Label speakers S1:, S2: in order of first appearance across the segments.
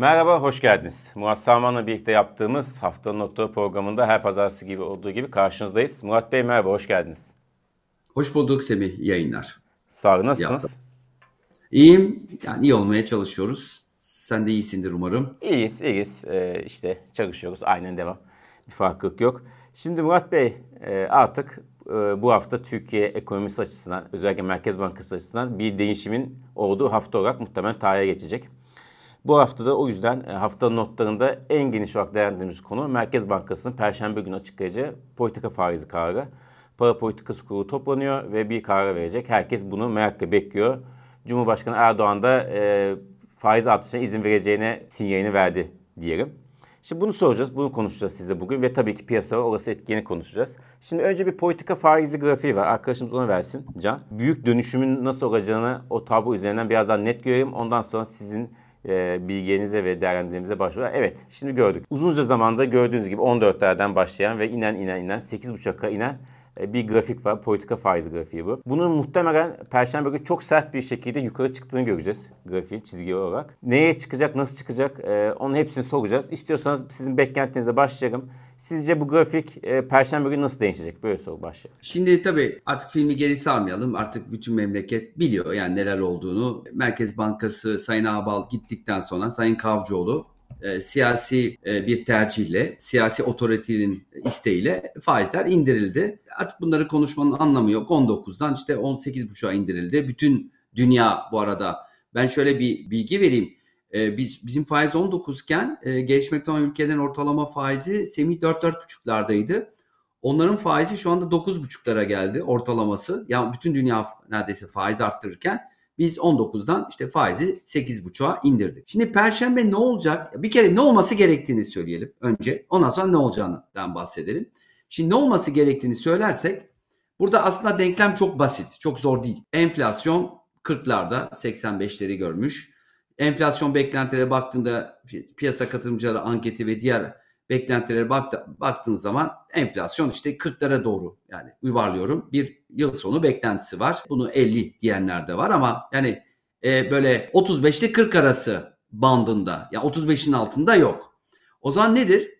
S1: Merhaba, hoş geldiniz. Murat Salman'la birlikte yaptığımız Haftanın Notu programında her pazartesi gibi olduğu gibi karşınızdayız. Murat Bey merhaba, hoş geldiniz.
S2: Hoş bulduk Semih, yayınlar.
S1: Sağ olun, nasılsınız? Yaptım.
S2: İyiyim, yani iyi olmaya çalışıyoruz. Sen de iyisindir umarım.
S1: İyiyiz, iyiyiz. Ee, işte çalışıyoruz, aynen devam. Bir farklılık yok. Şimdi Murat Bey e, artık e, bu hafta Türkiye ekonomisi açısından, özellikle Merkez Bankası açısından bir değişimin olduğu hafta olarak muhtemelen tarihe geçecek. Bu haftada o yüzden e, haftanın notlarında en geniş olarak değerlendirdiğimiz konu Merkez Bankası'nın Perşembe günü açıklayacağı politika faizi kararı. Para politikası kurulu toplanıyor ve bir karar verecek. Herkes bunu merakla bekliyor. Cumhurbaşkanı Erdoğan da e, faiz artışına izin vereceğine sinyalini verdi diyelim. Şimdi bunu soracağız, bunu konuşacağız size bugün ve tabii ki piyasa olası etkini konuşacağız. Şimdi önce bir politika faizi grafiği var. Arkadaşımız onu versin Can. Büyük dönüşümün nasıl olacağını o tablo üzerinden birazdan net görelim. Ondan sonra sizin e, bilginize ve değerlendirmemize başlıyor. Evet şimdi gördük. Uzunca zamanda gördüğünüz gibi 14'lerden başlayan ve inen inen inen 8.5'a inen bir grafik var. Politika faiz grafiği bu. Bunun muhtemelen Perşembe günü çok sert bir şekilde yukarı çıktığını göreceğiz grafiği çizgi olarak. Neye çıkacak, nasıl çıkacak e, onun hepsini soracağız. İstiyorsanız sizin beklentinize başlayalım. Sizce bu grafik e, Perşembe günü nasıl değişecek? Böyle soru başlayalım.
S2: Şimdi tabii artık filmi geri sarmayalım. Artık bütün memleket biliyor yani neler olduğunu. Merkez Bankası Sayın Ağbal gittikten sonra Sayın Kavcıoğlu e, siyasi e, bir tercihle, siyasi otoritenin isteğiyle faizler indirildi. Artık bunları konuşmanın anlamı yok. 19'dan işte 18,5'a indirildi. Bütün dünya bu arada ben şöyle bir bilgi vereyim. E, biz bizim faiz 19 iken e, gelişmekte olan ülkelerin ortalama faizi semi 4-4,5'lardaydı. Onların faizi şu anda 9,5'lara geldi ortalaması. Yani bütün dünya neredeyse faiz arttırırken biz 19'dan işte faizi 8.5'a indirdik. Şimdi perşembe ne olacak? Bir kere ne olması gerektiğini söyleyelim önce. Ondan sonra ne olacağından bahsedelim. Şimdi ne olması gerektiğini söylersek burada aslında denklem çok basit, çok zor değil. Enflasyon 40'larda 85'leri görmüş. Enflasyon beklentilere baktığında piyasa katılımcıları anketi ve diğer beklentilere baktı, baktığın zaman enflasyon işte 40'lara doğru yani yuvarlıyorum bir yıl sonu beklentisi var. Bunu 50 diyenler de var ama yani e, böyle 35 ile 40 arası bandında yani 35'in altında yok. O zaman nedir?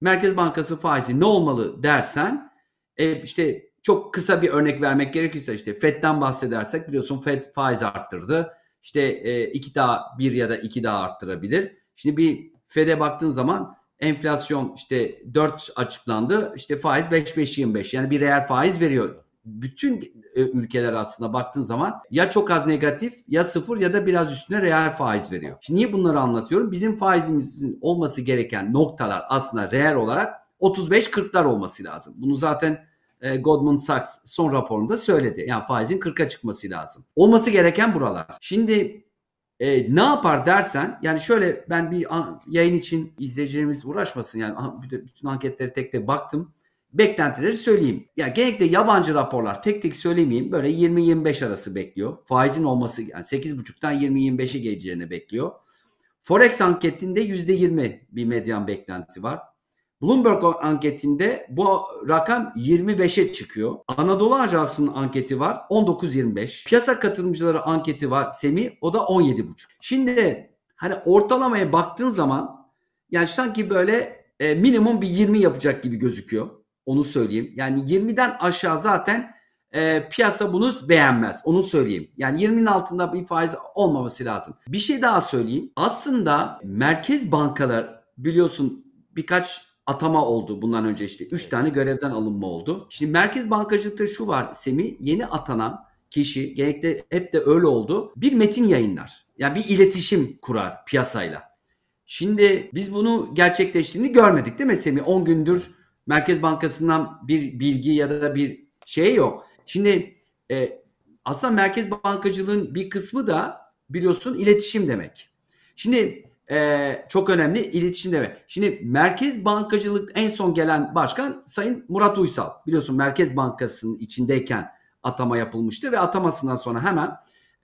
S2: Merkez Bankası faizi ne olmalı dersen e, işte çok kısa bir örnek vermek gerekirse işte FED'den bahsedersek biliyorsun FED faiz arttırdı. İşte e, iki daha bir ya da iki daha arttırabilir. Şimdi bir FED'e baktığın zaman enflasyon işte 4 açıklandı. İşte faiz 5-5-25 yani bir reel faiz veriyor. Bütün e, ülkeler aslında baktığın zaman ya çok az negatif ya sıfır ya da biraz üstüne reel faiz veriyor. Şimdi niye bunları anlatıyorum? Bizim faizimizin olması gereken noktalar aslında reel olarak 35-40'lar olması lazım. Bunu zaten e, Goldman Sachs son raporunda söyledi. Yani faizin 40'a çıkması lazım. Olması gereken buralar. Şimdi e, ne yapar dersen yani şöyle ben bir yayın için izleyicilerimiz uğraşmasın yani bütün anketleri tek tek baktım. Beklentileri söyleyeyim. Ya yani genellikle yabancı raporlar tek tek söylemeyeyim böyle 20-25 arası bekliyor. Faizin olması yani 8.5'tan 20-25'e geleceğini bekliyor. Forex anketinde %20 bir medyan beklenti var. Bloomberg anketinde bu rakam 25'e çıkıyor. Anadolu Ajansı'nın anketi var 19-25. Piyasa katılımcıları anketi var Semi o da 17,5. Şimdi hani ortalamaya baktığın zaman yani sanki böyle e, minimum bir 20 yapacak gibi gözüküyor. Onu söyleyeyim. Yani 20'den aşağı zaten e, piyasa bunu beğenmez. Onu söyleyeyim. Yani 20'nin altında bir faiz olmaması lazım. Bir şey daha söyleyeyim. Aslında merkez bankalar biliyorsun birkaç atama oldu bundan önce işte. Üç tane görevden alınma oldu. Şimdi merkez bankacılıkta şu var Semi yeni atanan kişi genellikle hep de öyle oldu. Bir metin yayınlar. Yani bir iletişim kurar piyasayla. Şimdi biz bunu gerçekleştiğini görmedik değil mi Semi? 10 gündür Merkez Bankası'ndan bir bilgi ya da bir şey yok. Şimdi e, aslında merkez bankacılığın bir kısmı da biliyorsun iletişim demek. Şimdi e, çok önemli iletişim demek. Şimdi Merkez Bankacılık en son gelen başkan Sayın Murat Uysal. Biliyorsun Merkez Bankası'nın içindeyken atama yapılmıştı ve atamasından sonra hemen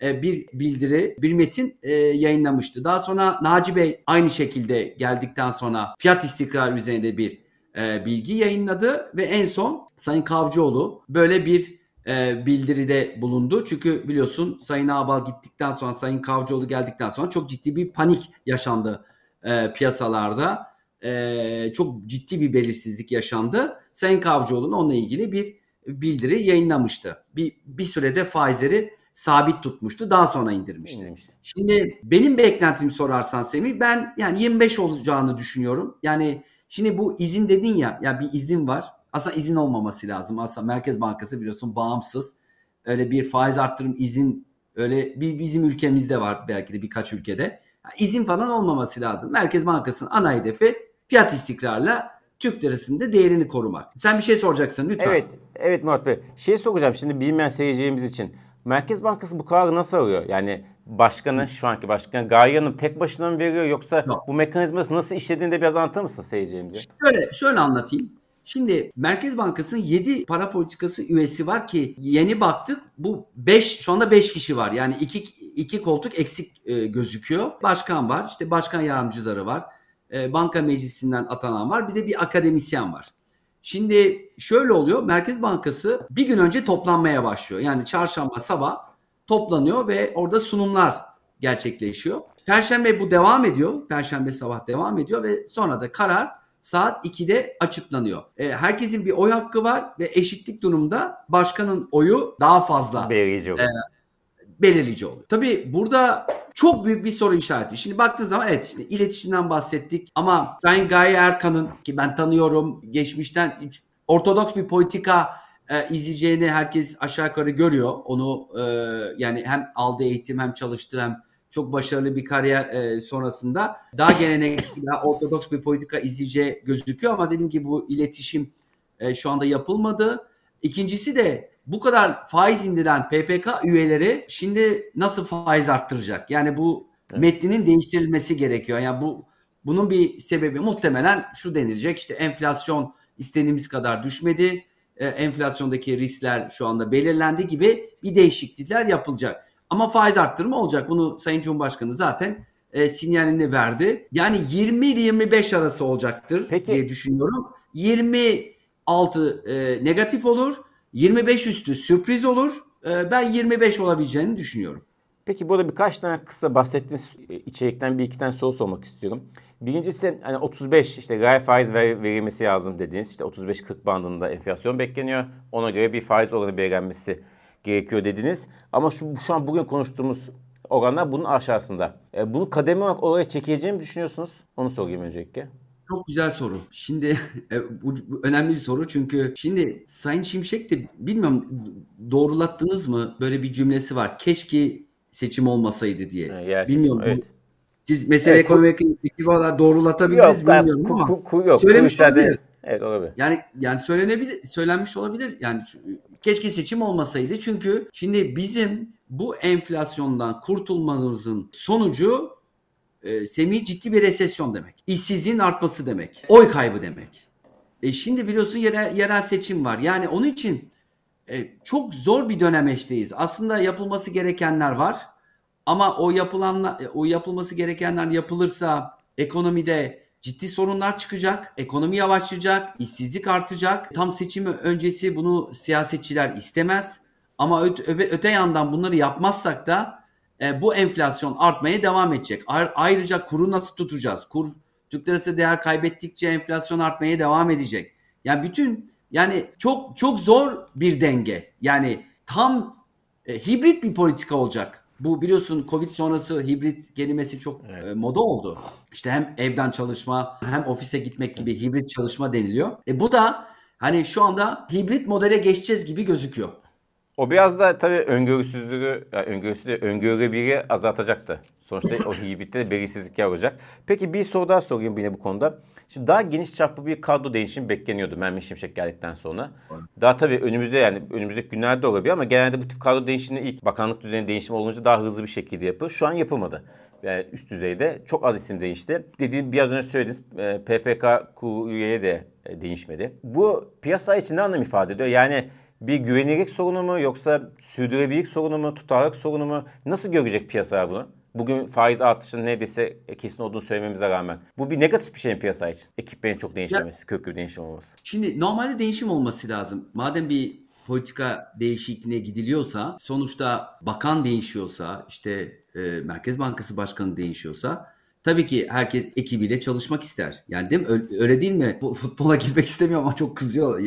S2: e, bir bildiri, bir metin e, yayınlamıştı. Daha sonra Naci Bey aynı şekilde geldikten sonra fiyat istikrarı üzerinde bir e, bilgi yayınladı ve en son Sayın Kavcıoğlu böyle bir e, bildiride bulundu. Çünkü biliyorsun Sayın Ağbal gittikten sonra Sayın Kavcıoğlu geldikten sonra çok ciddi bir panik yaşandı e, piyasalarda e, çok ciddi bir belirsizlik yaşandı. Sayın Kavcıoğlu'nun onunla ilgili bir bildiri yayınlamıştı. Bir, bir sürede faizleri sabit tutmuştu. Daha sonra indirmişti. İndirmişti. Şimdi benim beklentim sorarsan Semih ben yani 25 olacağını düşünüyorum. Yani şimdi bu izin dedin ya ya bir izin var. Aslında izin olmaması lazım. Aslında Merkez Bankası biliyorsun bağımsız. Öyle bir faiz arttırım izin öyle bir bizim ülkemizde var belki de birkaç ülkede. Yani izin falan olmaması lazım. Merkez Bankası'nın ana hedefi fiyat istikrarla Türk lirasının değerini korumak. Sen bir şey soracaksın lütfen.
S1: Evet, evet Murat Bey. Şey soracağım şimdi bilmeyen seyircilerimiz için. Merkez Bankası bu kararı nasıl alıyor? Yani başkanı, şu anki başkan Gaye Hanım tek başına mı veriyor yoksa Yok. bu mekanizması nasıl işlediğini de biraz anlatır mısın seyircilerimize?
S2: Şöyle, şöyle anlatayım. Şimdi Merkez Bankası'nın 7 para politikası üyesi var ki yeni baktık bu 5 şu anda 5 kişi var. Yani 2 2 koltuk eksik e, gözüküyor. Başkan var, işte başkan yardımcıları var. E, banka meclisinden atanan var. Bir de bir akademisyen var. Şimdi şöyle oluyor. Merkez Bankası bir gün önce toplanmaya başlıyor. Yani çarşamba sabah toplanıyor ve orada sunumlar gerçekleşiyor. Perşembe bu devam ediyor. Perşembe sabah devam ediyor ve sonra da karar saat 2'de açıklanıyor. E, herkesin bir oy hakkı var ve eşitlik durumda başkanın oyu daha fazla.
S1: Belirleyici oluyor. E,
S2: belirleyici oluyor. Tabii burada çok büyük bir soru işareti. Şimdi baktığın zaman evet işte iletişimden bahsettik ama Sayın Gaye Erkan'ın ki ben tanıyorum geçmişten ortodoks bir politika e, izleyeceğini herkes aşağı yukarı görüyor. Onu e, yani hem aldığı eğitim hem çalıştığı hem çok başarılı bir kariyer e, sonrasında daha geleneksel, daha ortodoks bir politika izleyeceği gözüküyor ama dediğim gibi bu iletişim e, şu anda yapılmadı. İkincisi de bu kadar faiz indiren PPK üyeleri şimdi nasıl faiz arttıracak? Yani bu evet. metninin değiştirilmesi gerekiyor. Yani bu bunun bir sebebi muhtemelen şu denilecek. İşte enflasyon istediğimiz kadar düşmedi. E, enflasyondaki riskler şu anda belirlendi gibi bir değişiklikler yapılacak. Ama faiz arttırma olacak. Bunu Sayın Cumhurbaşkanı zaten e, sinyalini verdi. Yani 20-25 arası olacaktır Peki. diye düşünüyorum. 26 e, negatif olur. 25 üstü sürpriz olur. Ee, ben 25 olabileceğini düşünüyorum.
S1: Peki burada birkaç tane kısa bahsettiğiniz içerikten bir iki tane soru sormak istiyorum. Birincisi hani 35 işte gayri faiz ver, verilmesi lazım dediğiniz işte 35-40 bandında enflasyon bekleniyor. Ona göre bir faiz oranı belirlenmesi gerekiyor dediniz. Ama şu, şu an bugün konuştuğumuz oranlar bunun aşağısında. E, bunu kademe olarak oraya çekeceğimi düşünüyorsunuz? Onu sorayım öncelikle.
S2: Çok güzel soru. Şimdi e, bu, önemli bir soru çünkü şimdi Sayın Şimşek de bilmiyorum doğrulattınız mı böyle bir cümlesi var. Keşke seçim olmasaydı diye.
S1: Ha, bilmiyorum. Evet.
S2: Siz mesela evet, ekonomik ekibi olarak doğrulatabiliriz yok, bilmiyorum ama ku, ku, yok, söylemiş olabilir. Evet olabilir. Yani yani söylenebilir, söylenmiş olabilir. Yani keşke seçim olmasaydı çünkü şimdi bizim bu enflasyondan kurtulmamızın sonucu e, Semih ciddi bir resesyon demek. İşsizliğin artması demek. Oy kaybı demek. E şimdi biliyorsun yerel, yerel seçim var. Yani onun için e, çok zor bir dönemeçteyiz. Aslında yapılması gerekenler var. Ama o yapılanlar, e, o yapılması gerekenler yapılırsa ekonomide ciddi sorunlar çıkacak. Ekonomi yavaşlayacak, işsizlik artacak. Tam seçimi öncesi bunu siyasetçiler istemez. Ama öte, öte yandan bunları yapmazsak da e, bu enflasyon artmaya devam edecek. Ayrıca kuru nasıl tutacağız? Kur Türk lirası değer kaybettikçe enflasyon artmaya devam edecek. Yani bütün yani çok çok zor bir denge. Yani tam e, hibrit bir politika olacak. Bu biliyorsun Covid sonrası hibrit kelimesi çok evet. e, moda oldu. İşte hem evden çalışma hem ofise gitmek gibi hibrit çalışma deniliyor. E bu da hani şu anda hibrit modele geçeceğiz gibi gözüküyor.
S1: O biraz da tabii öngörüsüzlüğü, yani öngörüsüzlüğü, öngörülebilirliği azaltacaktı. Sonuçta o hibritte belirsizlik olacak. Peki bir soru daha sorayım yine bu konuda. Şimdi daha geniş çaplı bir kadro değişimi bekleniyordu Mehmet Şimşek geldikten sonra. Daha tabii önümüzde yani önümüzdeki günlerde olabilir ama genelde bu tip kadro değişimi ilk bakanlık düzeyinde değişim olunca daha hızlı bir şekilde yapılır. Şu an yapılmadı. Yani üst düzeyde çok az isim değişti. Dediğim biraz önce söylediğiniz e, PPK üyeye de e, değişmedi. Bu piyasa için ne anlam ifade ediyor? Yani bir güvenilirlik sorunu mu yoksa sürdürülebilirlik sorunu mu, tutarlılık sorunu mu? Nasıl görecek piyasa bunu? Bugün faiz artışının neredeyse kesin olduğunu söylememize rağmen. Bu bir negatif bir şey piyasa için? Ekiplerin çok değişmemesi, ya, köklü bir değişim olması.
S2: Şimdi normalde değişim olması lazım. Madem bir politika değişikliğine gidiliyorsa, sonuçta bakan değişiyorsa, işte e, Merkez Bankası Başkanı değişiyorsa Tabii ki herkes ekibiyle çalışmak ister. Yani değil mi? Öyle değil mi? Futbola girmek istemiyor ama çok kızıyor.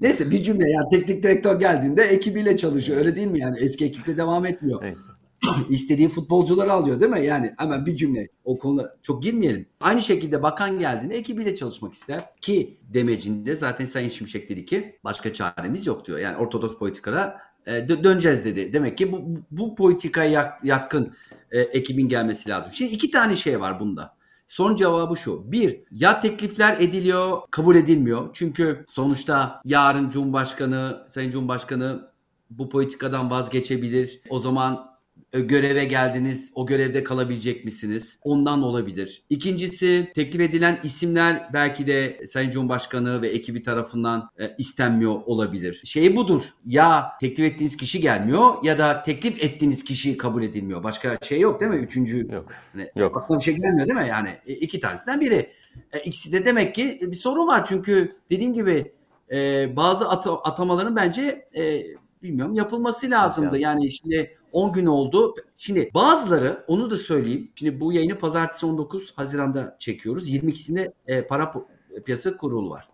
S2: Neyse bir cümle yani teknik direktör geldiğinde ekibiyle çalışıyor. Öyle değil mi yani? Eski ekiple devam etmiyor. Evet. istediği futbolcuları alıyor değil mi? Yani hemen bir cümle o konuda çok girmeyelim. Aynı şekilde bakan geldiğinde ekibiyle çalışmak ister ki demecinde zaten Sayın Şimşek dedi ki başka çaremiz yok diyor. Yani ortodoks politikada e, döneceğiz dedi. Demek ki bu, bu politikaya yatkın e, ekibin gelmesi lazım. Şimdi iki tane şey var bunda. Son cevabı şu. Bir, ya teklifler ediliyor, kabul edilmiyor. Çünkü sonuçta yarın Cumhurbaşkanı, Sayın Cumhurbaşkanı bu politikadan vazgeçebilir. O zaman göreve geldiniz, o görevde kalabilecek misiniz? Ondan olabilir. İkincisi teklif edilen isimler belki de Sayın Cumhurbaşkanı ve ekibi tarafından e, istenmiyor olabilir. Şey budur. Ya teklif ettiğiniz kişi gelmiyor ya da teklif ettiğiniz kişi kabul edilmiyor. Başka şey yok değil mi? Üçüncü.
S1: Yok.
S2: Hani,
S1: yok.
S2: Aklına bir şey gelmiyor değil mi? Yani e, iki tanesinden biri. E, ikisi de demek ki bir sorun var. Çünkü dediğim gibi e, bazı at- atamaların bence e, bilmiyorum yapılması lazımdı. Yani şimdi 10 gün oldu. Şimdi bazıları onu da söyleyeyim. Şimdi bu yayını pazartesi 19 Haziran'da çekiyoruz. 22'sinde e, para piyasa kurulu var.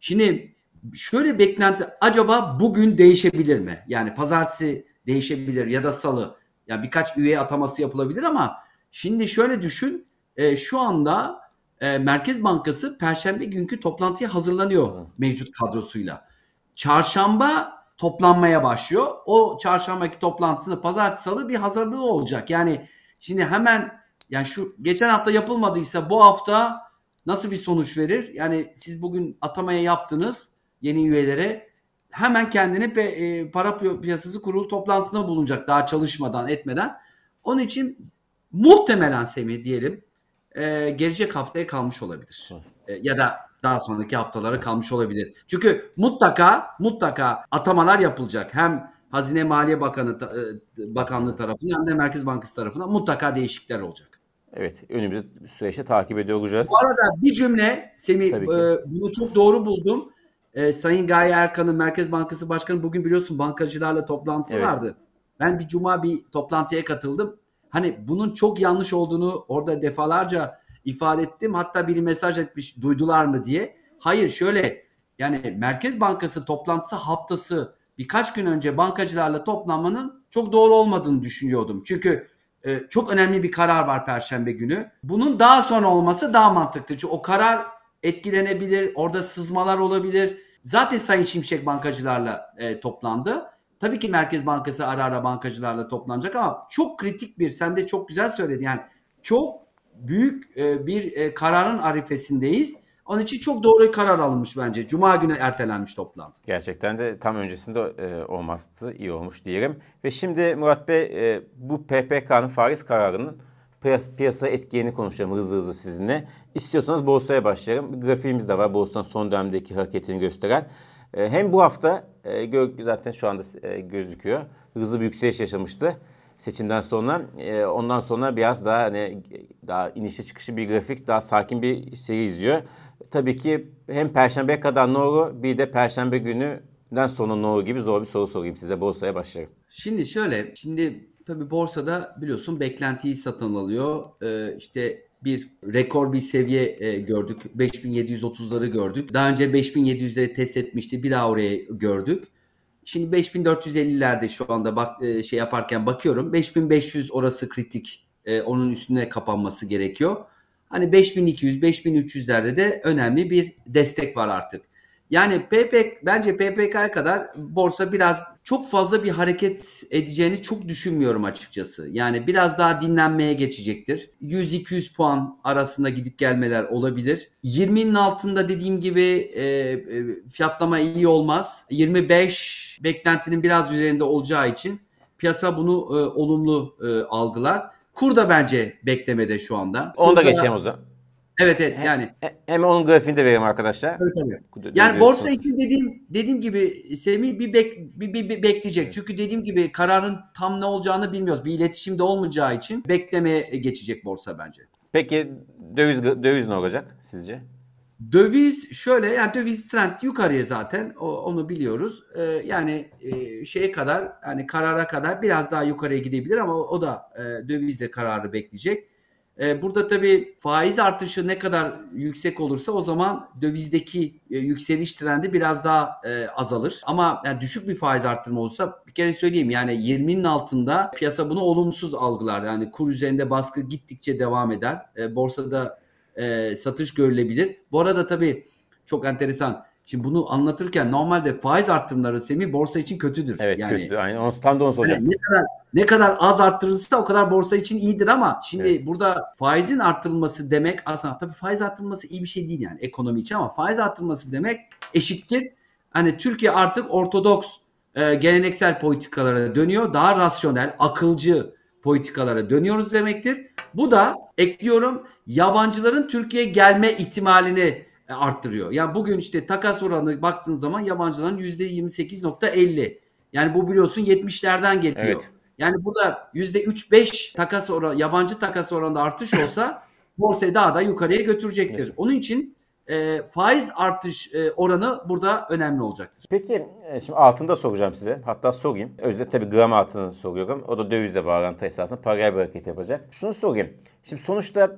S2: Şimdi şöyle beklenti acaba bugün değişebilir mi? Yani pazartesi değişebilir ya da salı. Yani birkaç üye ataması yapılabilir ama şimdi şöyle düşün. E, şu anda e, Merkez Bankası Perşembe günkü toplantıya hazırlanıyor mevcut kadrosuyla. Çarşamba toplanmaya başlıyor. O çarşambaki toplantısında pazartesi salı bir hazırlığı olacak. Yani şimdi hemen yani şu geçen hafta yapılmadıysa bu hafta nasıl bir sonuç verir? Yani siz bugün atamaya yaptınız yeni üyelere hemen kendini e, para piyasası kurulu toplantısına bulunacak daha çalışmadan etmeden. Onun için muhtemelen Semih diyelim e, gelecek haftaya kalmış olabilir. E, ya da daha sonraki haftalara kalmış olabilir. Çünkü mutlaka mutlaka atamalar yapılacak. Hem Hazine Maliye Bakanı e, Bakanlığı tarafından hem de Merkez Bankası tarafından mutlaka değişiklikler olacak.
S1: Evet, önümüzde süreçte takip ediyor olacağız.
S2: Bu arada bir cümle Semih e, bunu çok doğru buldum. E, Sayın Gaye Erkan'ın Merkez Bankası Başkanı bugün biliyorsun bankacılarla toplantısı evet. vardı. Ben bir cuma bir toplantıya katıldım. Hani bunun çok yanlış olduğunu orada defalarca ifade ettim. Hatta biri mesaj etmiş duydular mı diye. Hayır şöyle yani Merkez Bankası toplantısı haftası birkaç gün önce bankacılarla toplanmanın çok doğru olmadığını düşünüyordum. Çünkü e, çok önemli bir karar var Perşembe günü. Bunun daha sonra olması daha mantıklı. Çünkü o karar etkilenebilir, orada sızmalar olabilir. Zaten Sayın Şimşek bankacılarla e, toplandı. Tabii ki Merkez Bankası ara ara bankacılarla toplanacak ama çok kritik bir, sen de çok güzel söyledin. Yani çok büyük e, bir e, kararın arifesindeyiz. Onun için çok doğru karar alınmış bence. Cuma günü ertelenmiş toplantı.
S1: Gerçekten de tam öncesinde e, olması iyi olmuş diyelim. Ve şimdi Murat Bey bu PPK'nın faiz kararının piyas piyasa etkilerini konuşacağım hızlı hızlı sizinle. İstiyorsanız borsaya başlayalım. Grafiğimiz de var borsanın son dönemdeki hareketini gösteren. Hem bu hafta zaten şu anda gözüküyor. Hızlı bir yükseliş yaşamıştı seçimden sonra. E, ondan sonra biraz daha hani daha inişli çıkışı bir grafik, daha sakin bir seri izliyor. Tabii ki hem perşembe kadar ne olur bir de perşembe gününden sonra ne olur gibi zor bir soru sorayım size borsaya başlarım.
S2: Şimdi şöyle, şimdi tabii borsada biliyorsun beklentiyi satın alıyor. Ee, işte bir rekor bir seviye e, gördük. 5730'ları gördük. Daha önce 5700'leri test etmişti. Bir daha oraya gördük. Şimdi 5450'lerde şu anda bak e, şey yaparken bakıyorum. 5500 orası kritik. E, onun üstüne kapanması gerekiyor. Hani 5200, 5300'lerde de önemli bir destek var artık. Yani PPK bence PPK'ya kadar borsa biraz çok fazla bir hareket edeceğini çok düşünmüyorum açıkçası. Yani biraz daha dinlenmeye geçecektir. 100-200 puan arasında gidip gelmeler olabilir. 20'nin altında dediğim gibi e, e, fiyatlama iyi olmaz. 25 beklentinin biraz üzerinde olacağı için piyasa bunu e, olumlu e, algılar. Kur da bence beklemede şu anda.
S1: Onu da geçelim o zaman.
S2: Evet evet yani.
S1: Hem onun grafiğini de vereyim arkadaşlar.
S2: Evet, tabii. Yani borsa için dediğim dediğim gibi Semih bir, bek, bir, bir, bir bekleyecek. Çünkü dediğim gibi kararın tam ne olacağını bilmiyoruz. Bir iletişimde olmayacağı için beklemeye geçecek borsa bence.
S1: Peki döviz döviz ne olacak sizce?
S2: Döviz şöyle yani döviz trend yukarıya zaten o, onu biliyoruz. Ee, yani e, şeye kadar yani karara kadar biraz daha yukarıya gidebilir ama o, o da e, dövizle kararı bekleyecek. E, burada tabii faiz artışı ne kadar yüksek olursa o zaman dövizdeki e, yükseliş trendi biraz daha e, azalır. Ama yani düşük bir faiz arttırma olursa bir kere söyleyeyim yani 20'nin altında piyasa bunu olumsuz algılar. Yani kur üzerinde baskı gittikçe devam eder. Borsada satış görülebilir. Bu arada tabii çok enteresan. Şimdi bunu anlatırken normalde faiz artırımları Semih borsa için kötüdür.
S1: Evet yani, kötü. Aynen. Onu, tam da onu soracağım.
S2: Yani ne kadar ne kadar az arttırılırsa o kadar borsa için iyidir ama şimdi evet. burada faizin arttırılması demek aslında tabii faiz arttırılması iyi bir şey değil yani ekonomi için ama faiz arttırılması demek eşittir. Hani Türkiye artık ortodoks e, geleneksel politikalara dönüyor. Daha rasyonel, akılcı politikalara dönüyoruz demektir. Bu da ekliyorum yabancıların Türkiye'ye gelme ihtimalini arttırıyor. Yani bugün işte takas oranı baktığın zaman yabancıların %28.50. Yani bu biliyorsun 70'lerden geliyor. Evet. Yani burada %3-5 takas oranı, yabancı takas oranında artış olsa borsayı daha da yukarıya götürecektir. Evet. Onun için e, faiz artış e, oranı burada önemli olacaktır.
S1: Peki e, şimdi altında soracağım size. Hatta sorayım. Özde tabii gram altını soruyorum. O da dövizle bağlantı esasında paraya bir hareket yapacak. Şunu sorayım. Şimdi sonuçta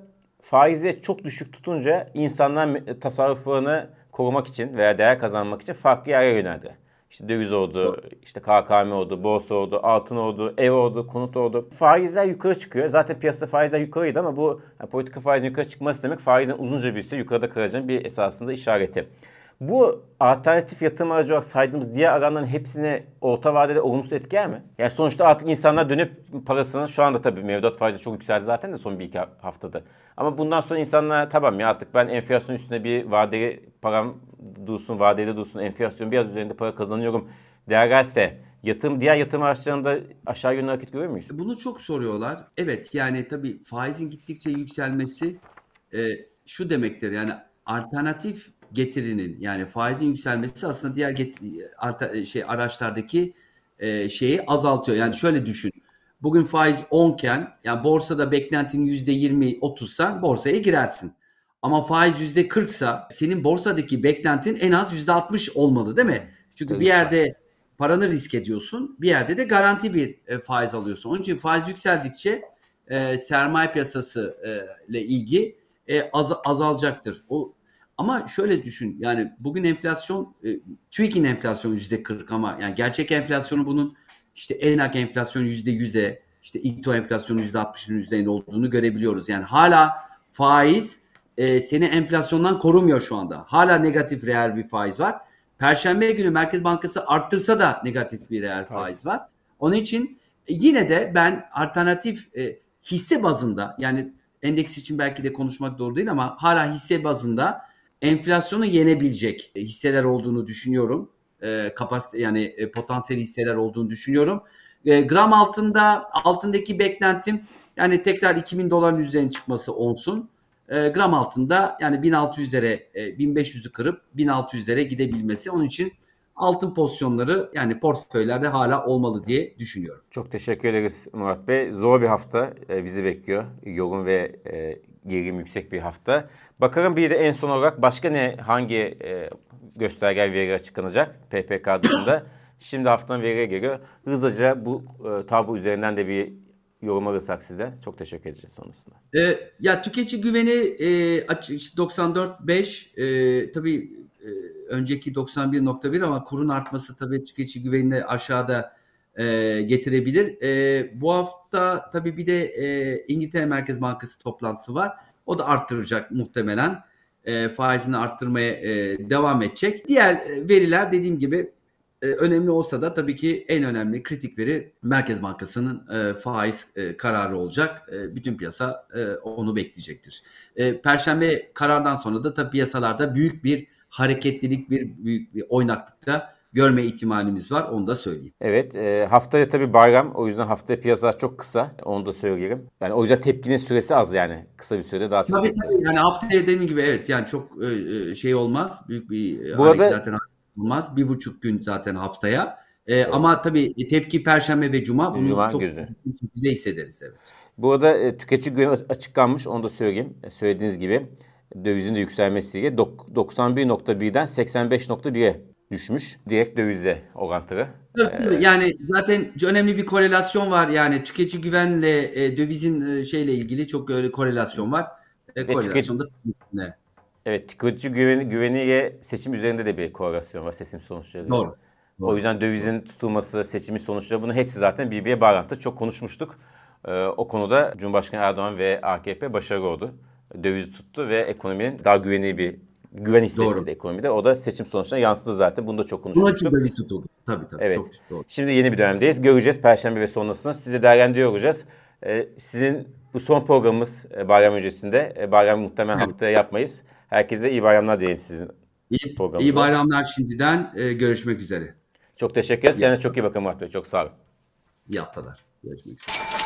S1: faizi çok düşük tutunca insanlar tasarruflarını korumak için veya değer kazanmak için farklı yere yöneldi. İşte döviz oldu, işte KKM oldu, borsa oldu, altın oldu, ev oldu, konut oldu. Faizler yukarı çıkıyor. Zaten piyasada faizler yukarıydı ama bu yani politika faizin yukarı çıkması demek faizin uzunca bir süre yukarıda kalacağının bir esasında işareti. Bu alternatif yatırım aracı olarak saydığımız diğer alanların hepsini orta vadede olumsuz etkiler mi? Yani sonuçta artık insanlar dönüp parasını şu anda tabii mevduat faizi çok yükseldi zaten de son bir iki haftada. Ama bundan sonra insanlar tamam ya artık ben enflasyon üstüne bir vadeli param dursun, vadeli dursun, enflasyon biraz üzerinde para kazanıyorum derlerse yatırım diğer yatırım araçlarında aşağı yönlü hareket görüyor muyuz?
S2: Bunu çok soruyorlar. Evet yani tabii faizin gittikçe yükselmesi e, şu demektir yani alternatif getirinin yani faizin yükselmesi aslında diğer get, arta, şey araçlardaki e, şeyi azaltıyor. Yani şöyle düşün. Bugün faiz 10 iken yani borsada beklentinin %20 30'sa borsaya girersin. Ama faiz %40 sa senin borsadaki beklentin en az %60 olmalı değil mi? Çünkü evet. bir yerde paranı risk ediyorsun. Bir yerde de garanti bir e, faiz alıyorsun. Onun için faiz yükseldikçe e, sermaye piyasası e, ile ilgi e, az, azalacaktır. O ama şöyle düşün yani bugün enflasyon e, TÜİK'in enflasyonu yüzde 40 ama yani gerçek enflasyonu bunun işte ENAK enflasyonu yüzde 100'e işte İTO enflasyonu yüzde 60'ın üzerinde olduğunu görebiliyoruz. Yani hala faiz e, seni enflasyondan korumuyor şu anda. Hala negatif reel bir faiz var. Perşembe günü Merkez Bankası arttırsa da negatif bir reel faiz var. Onun için e, yine de ben alternatif e, hisse bazında yani endeks için belki de konuşmak doğru değil ama hala hisse bazında enflasyonu yenebilecek hisseler olduğunu düşünüyorum. E, kapasite yani e, potansiyel hisseler olduğunu düşünüyorum. E, gram altında altındaki beklentim yani tekrar 2000 doların üzerine çıkması olsun. E, gram altında yani 1600'lere e, 1500'ü kırıp 1600'lere gidebilmesi. Onun için altın pozisyonları yani portföylerde hala olmalı diye düşünüyorum.
S1: Çok teşekkür ederiz Murat Bey. Zor bir hafta e, bizi bekliyor. Yoğun ve e, gerilim yüksek bir hafta. Bakalım bir de en son olarak başka ne hangi e, gösterge veri açıklanacak PPK dışında. Şimdi haftanın veriye geliyor. Hızlıca bu tablo üzerinden de bir yorum alırsak size çok teşekkür edeceğiz sonrasında.
S2: E, ya tüketici güveni e, 94.5 e, tabii önceki 91.1 ama kurun artması tabii tüketici güvenini aşağıda e, getirebilir. E, bu hafta tabii bir de e, İngiltere Merkez Bankası toplantısı var. O da arttıracak muhtemelen. E, faizini arttırmaya e, devam edecek. Diğer e, veriler dediğim gibi e, önemli olsa da tabii ki en önemli kritik veri Merkez Bankası'nın e, faiz e, kararı olacak. E, bütün piyasa e, onu bekleyecektir. E, Perşembe karardan sonra da tabii piyasalarda büyük bir hareketlilik, bir büyük bir oynaklıkta görme ihtimalimiz var. Onu da söyleyeyim.
S1: Evet. E, haftaya tabii bayram. O yüzden haftaya piyasalar çok kısa. Onu da söyleyelim. Yani o yüzden tepkinin süresi az yani. Kısa bir sürede daha çok
S2: tabii, tepki. Tabii yani haftaya dediğim gibi evet yani çok e, e şey olmaz. Büyük bir Bu arada, zaten olmaz. Bir buçuk gün zaten haftaya. E, evet. Ama tabii tepki Perşembe ve Cuma. Bunu Cuma çok güzel hissederiz evet.
S1: Bu arada e, tüketici güveni açıklanmış. Onu da söyleyeyim. E, söylediğiniz gibi dövizin de yükselmesiyle 91.1'den 85.1'e düşmüş. Direkt dövize orantılı.
S2: Evet, yani zaten önemli bir korelasyon var. Yani tüketici güvenle e, dövizin e, şeyle ilgili çok öyle korelasyon var. E, korelasyon da
S1: tüket... Evet, tüketici güveni, güveniyle seçim üzerinde de bir korelasyon var seçim sonuçları.
S2: Doğru.
S1: Doğru. O yüzden dövizin tutulması, seçimin sonuçları bunu hepsi zaten birbirine bağlantı. Çok konuşmuştuk. Ee, o konuda Cumhurbaşkanı Erdoğan ve AKP başarılı oldu. Dövizi tuttu ve ekonominin daha güvenli bir güven hissetti ekonomide. O da seçim sonuçlarına yansıdı zaten. Bunu da çok konuşmuştuk.
S2: Bunun için döviz tutuldu. Tabii tabii.
S1: Evet. Çok doğru. Şimdi yeni bir dönemdeyiz. Göreceğiz Perşembe ve sonrasında. Size değerlendiriyor olacağız. Ee, sizin bu son programımız e, bayram öncesinde. E, bayram muhtemelen evet. haftaya yapmayız. Herkese iyi bayramlar diyelim sizin
S2: İyi, iyi bayramlar şimdiden. Ee, görüşmek üzere.
S1: Çok teşekkür ederiz. Kendinize çok iyi bakın Murat Bey. Çok sağ olun.
S2: İyi haftalar. Görüşmek üzere.